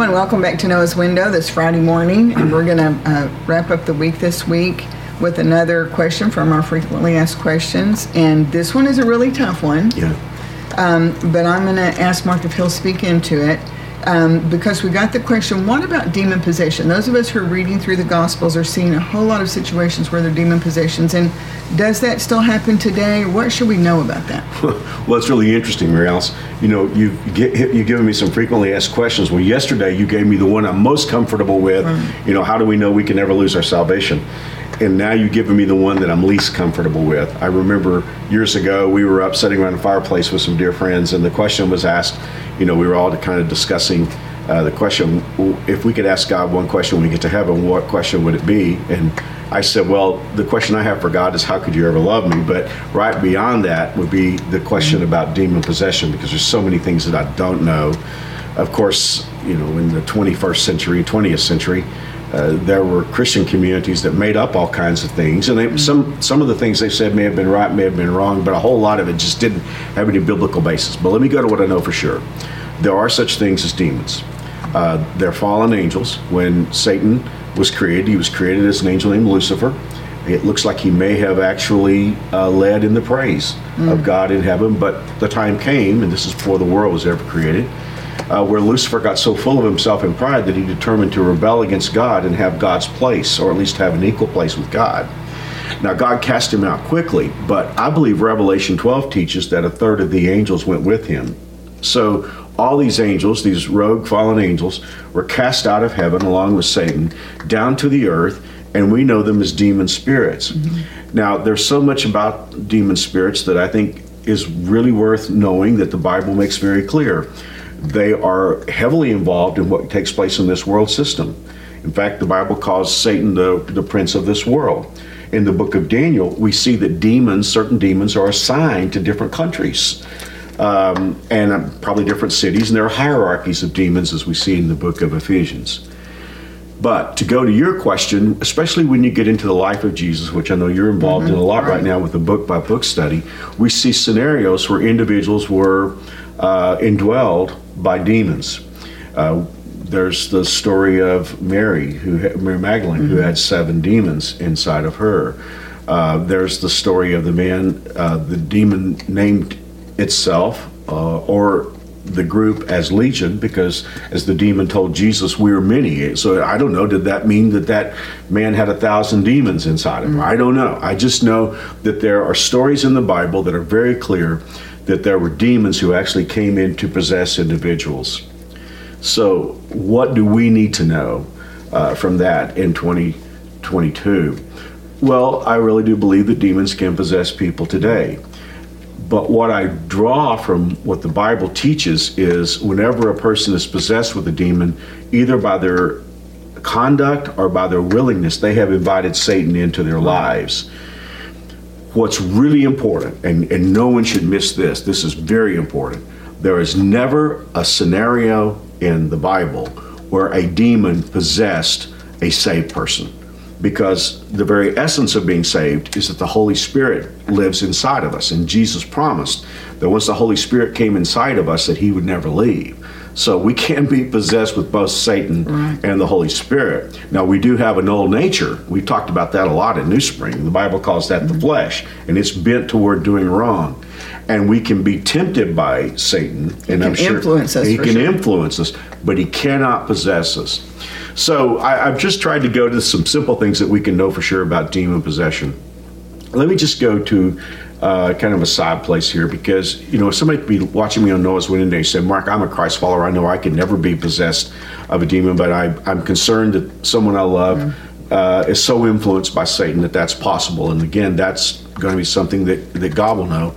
Hello and welcome back to Noah's Window this Friday morning. And we're going to uh, wrap up the week this week with another question from our frequently asked questions. And this one is a really tough one. Yeah. Um, but I'm going to ask Mark if he'll speak into it um, because we got the question what about demon possession? Those of us who are reading through the Gospels are seeing a whole lot of situations where there are demon possessions. And does that still happen today? What should we know about that? well, it's really interesting, Mary Alice. You know, you've, you've given me some frequently asked questions. Well, yesterday you gave me the one I'm most comfortable with. Right. You know, how do we know we can never lose our salvation? and now you've given me the one that I'm least comfortable with. I remember years ago we were up sitting around a fireplace with some dear friends, and the question was asked. You know, we were all kind of discussing uh, the question: if we could ask God one question when we get to heaven, what question would it be? And I said, well, the question I have for God is, how could you ever love me? But right beyond that would be the question about demon possession, because there's so many things that I don't know. Of course, you know, in the 21st century, 20th century, uh, there were Christian communities that made up all kinds of things, and they, mm-hmm. some some of the things they said may have been right, may have been wrong, but a whole lot of it just didn't have any biblical basis. But let me go to what I know for sure. There are such things as demons. Uh, they're fallen angels. When Satan was created, he was created as an angel named Lucifer. It looks like he may have actually uh, led in the praise mm. of God in heaven, but the time came, and this is before the world was ever created uh, where Lucifer got so full of himself and pride that he determined to rebel against God and have God's place, or at least have an equal place with God. Now, God cast him out quickly, but I believe Revelation 12 teaches that a third of the angels went with him. So, all these angels, these rogue fallen angels, were cast out of heaven along with Satan down to the earth, and we know them as demon spirits. Mm-hmm. Now, there's so much about demon spirits that I think is really worth knowing that the Bible makes very clear they are heavily involved in what takes place in this world system. In fact, the Bible calls Satan the, the prince of this world. In the book of Daniel, we see that demons, certain demons, are assigned to different countries um, and uh, probably different cities, and there are hierarchies of demons as we see in the book of Ephesians. But to go to your question, especially when you get into the life of Jesus, which I know you're involved mm-hmm. in a lot right now with the book by book study, we see scenarios where individuals were uh, indwelled by demons. Uh, there's the story of Mary, who Mary Magdalene, mm-hmm. who had seven demons inside of her. Uh, there's the story of the man, uh, the demon named itself, uh, or the group as legion because as the demon told jesus we are many so i don't know did that mean that that man had a thousand demons inside him mm-hmm. i don't know i just know that there are stories in the bible that are very clear that there were demons who actually came in to possess individuals. So, what do we need to know uh, from that in 2022? Well, I really do believe that demons can possess people today. But what I draw from what the Bible teaches is whenever a person is possessed with a demon, either by their conduct or by their willingness, they have invited Satan into their lives what's really important, and, and no one should miss this, this is very important. There is never a scenario in the Bible where a demon possessed a saved person. Because the very essence of being saved is that the Holy Spirit lives inside of us. And Jesus promised that once the Holy Spirit came inside of us, that He would never leave. So we can be possessed with both Satan right. and the Holy Spirit. Now, we do have an old nature. We've talked about that a lot in New Spring. The Bible calls that mm-hmm. the flesh, and it's bent toward doing wrong. And we can be tempted by Satan, and I'm sure influence us he can sure. influence us, but he cannot possess us. So I, I've just tried to go to some simple things that we can know for sure about demon possession. Let me just go to uh, kind of a side place here because you know somebody could be watching me on Noah's and they say, "Mark, I'm a Christ follower. I know I could never be possessed of a demon, but I, am concerned that someone I love mm-hmm. uh, is so influenced by Satan that that's possible." And again, that's going to be something that that God will know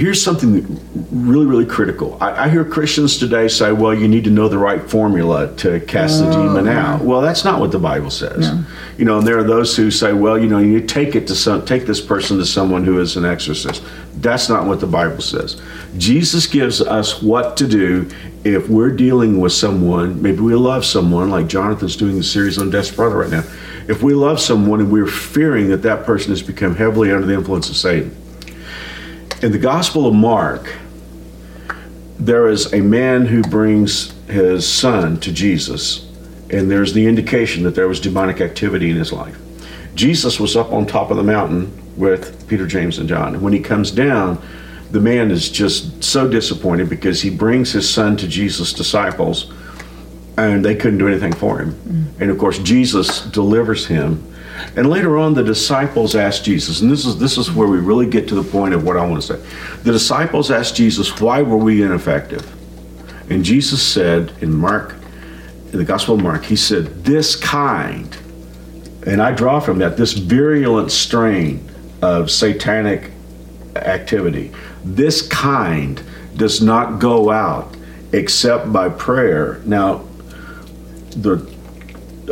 here's something really, really critical. I, I, hear Christians today say, well, you need to know the right formula to cast oh, the demon out. Well, that's not what the Bible says. No. You know, and there are those who say, well, you know, you take it to some, take this person to someone who is an exorcist. That's not what the Bible says. Jesus gives us what to do if we're dealing with someone, maybe we love someone, like Jonathan's doing the series on Desperado right now. If we love someone and we're fearing that that person has become heavily under the influence of Satan, in the Gospel of Mark, there is a man who brings his son to Jesus, and there's the indication that there was demonic activity in his life. Jesus was up on top of the mountain with Peter, James, and John. And when he comes down, the man is just so disappointed because he brings his son to Jesus' disciples and they couldn't do anything for him. Mm. And of course, Jesus delivers him. And later on, the disciples asked Jesus, and this is this is where we really get to the point of what I want to say. The disciples asked Jesus, "Why were we ineffective?" And Jesus said in Mark, in the Gospel of Mark, he said, "This kind," and I draw from that this virulent strain of satanic activity. This kind does not go out except by prayer. Now, the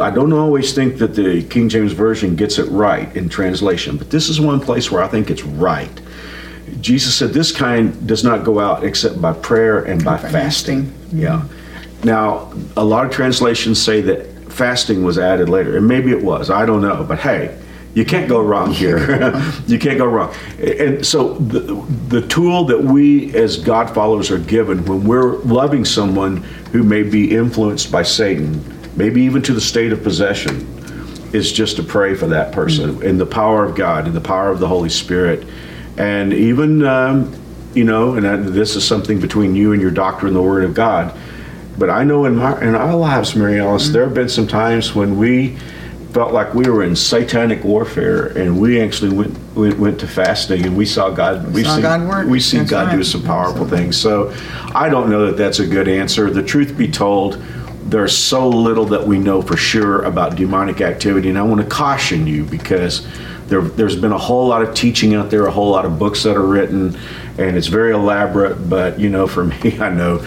I don't always think that the King James Version gets it right in translation, but this is one place where I think it's right. Jesus said, This kind does not go out except by prayer and by fasting. fasting. Yeah. Now, a lot of translations say that fasting was added later, and maybe it was. I don't know. But hey, you can't go wrong here. you can't go wrong. And so the, the tool that we as God followers are given when we're loving someone who may be influenced by Satan, maybe even to the state of possession, is just to pray for that person mm-hmm. in the power of God, in the power of the Holy Spirit. And even, um, you know, and I, this is something between you and your doctor in the Word of God. But I know in, my, in our lives, Mary Alice, mm-hmm. there have been some times when we felt like we were in satanic warfare, and we actually went went, went to fasting, and we saw God. We saw see, God work. We see that's God right. do some powerful Absolutely. things. So, I don't know that that's a good answer. The truth be told, there's so little that we know for sure about demonic activity, and I want to caution you because there, has been a whole lot of teaching out there, a whole lot of books that are written, and it's very elaborate. But you know, for me, I know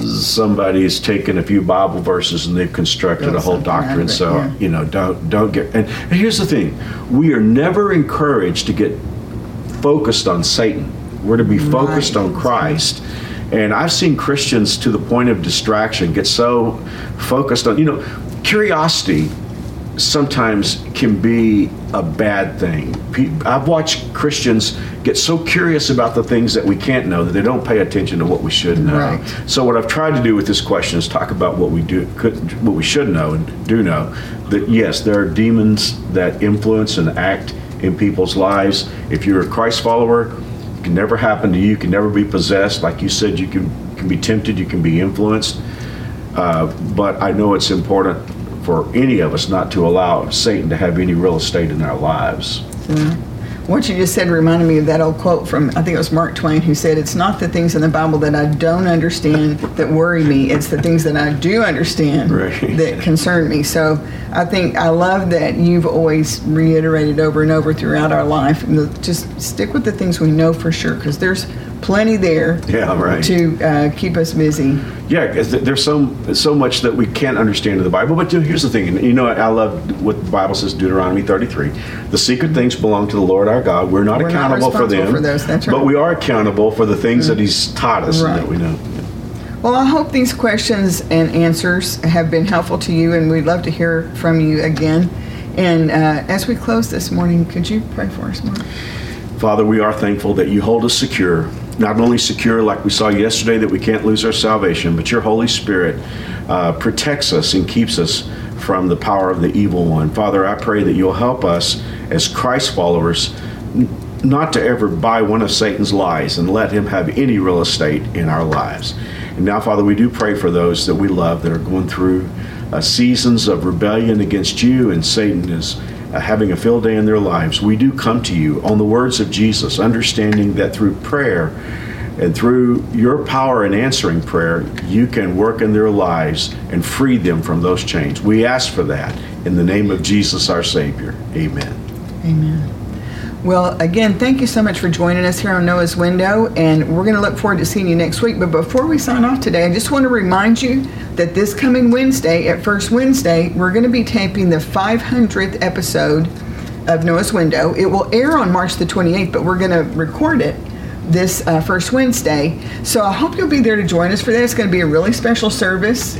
somebody's taken a few Bible verses and they've constructed a whole doctrine. So yeah. you know, don't don't get. And, and here's the thing: we are never encouraged to get focused on Satan. We're to be focused right. on Christ. And I've seen Christians to the point of distraction get so focused on, you know, curiosity sometimes can be a bad thing. I've watched Christians get so curious about the things that we can't know that they don't pay attention to what we should know. Right. So what I've tried to do with this question is talk about what we do, could, what we should know and do know. That yes, there are demons that influence and act in people's lives. If you're a Christ follower, it can never happen to you. You can never be possessed. Like you said, you can can be tempted. You can be influenced. Uh, but I know it's important for any of us not to allow Satan to have any real estate in our lives. What you just said reminded me of that old quote from, I think it was Mark Twain, who said, It's not the things in the Bible that I don't understand that worry me, it's the things that I do understand right. that concern me. So I think I love that you've always reiterated over and over throughout our life just stick with the things we know for sure, because there's plenty there yeah, right. to uh, keep us busy. Yeah, there's so so much that we can't understand in the Bible. But here's the thing, you know, I love what the Bible says, Deuteronomy 33. The secret things belong to the Lord our God. We're not We're accountable not for them, for those. That's right. but we are accountable for the things mm-hmm. that He's taught us right. that we know. Well, I hope these questions and answers have been helpful to you, and we'd love to hear from you again. And uh, as we close this morning, could you pray for us, Mark? Father, we are thankful that you hold us secure not only secure, like we saw yesterday, that we can't lose our salvation, but your Holy Spirit uh, protects us and keeps us from the power of the evil one. Father, I pray that you'll help us as Christ followers not to ever buy one of Satan's lies and let him have any real estate in our lives. And now, Father, we do pray for those that we love that are going through uh, seasons of rebellion against you, and Satan is uh, having a field day in their lives, we do come to you on the words of Jesus, understanding that through prayer and through your power in answering prayer, you can work in their lives and free them from those chains. We ask for that in the name of Jesus our Savior. Amen. Amen. Well, again, thank you so much for joining us here on Noah's Window, and we're going to look forward to seeing you next week. But before we sign off today, I just want to remind you that this coming Wednesday, at First Wednesday, we're going to be taping the 500th episode of Noah's Window. It will air on March the 28th, but we're going to record it this uh, first Wednesday. So I hope you'll be there to join us for that. It's going to be a really special service.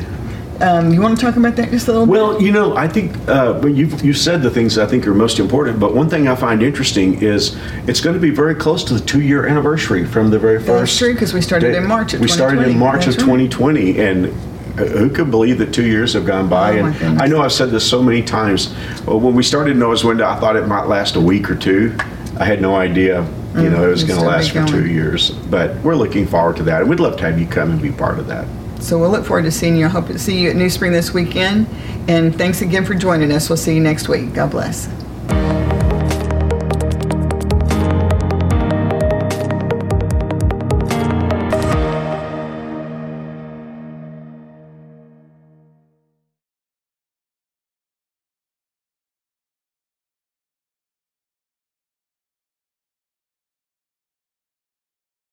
Um, you want to talk about that just a little well, bit? Well, you know, I think uh, you you said the things I think are most important. But one thing I find interesting is it's going to be very close to the two year anniversary from the very first. That's true because we started day. in March. we started in March of 2020, and uh, who could believe that two years have gone by? Oh and I know I've said this so many times. Well, when we started Noah's Window, I thought it might last a week or two. I had no idea, you mm, know, it was going to last for two years. But we're looking forward to that, and we'd love to have you come and be part of that. So we'll look forward to seeing you. I hope to see you at New Spring this weekend. And thanks again for joining us. We'll see you next week. God bless.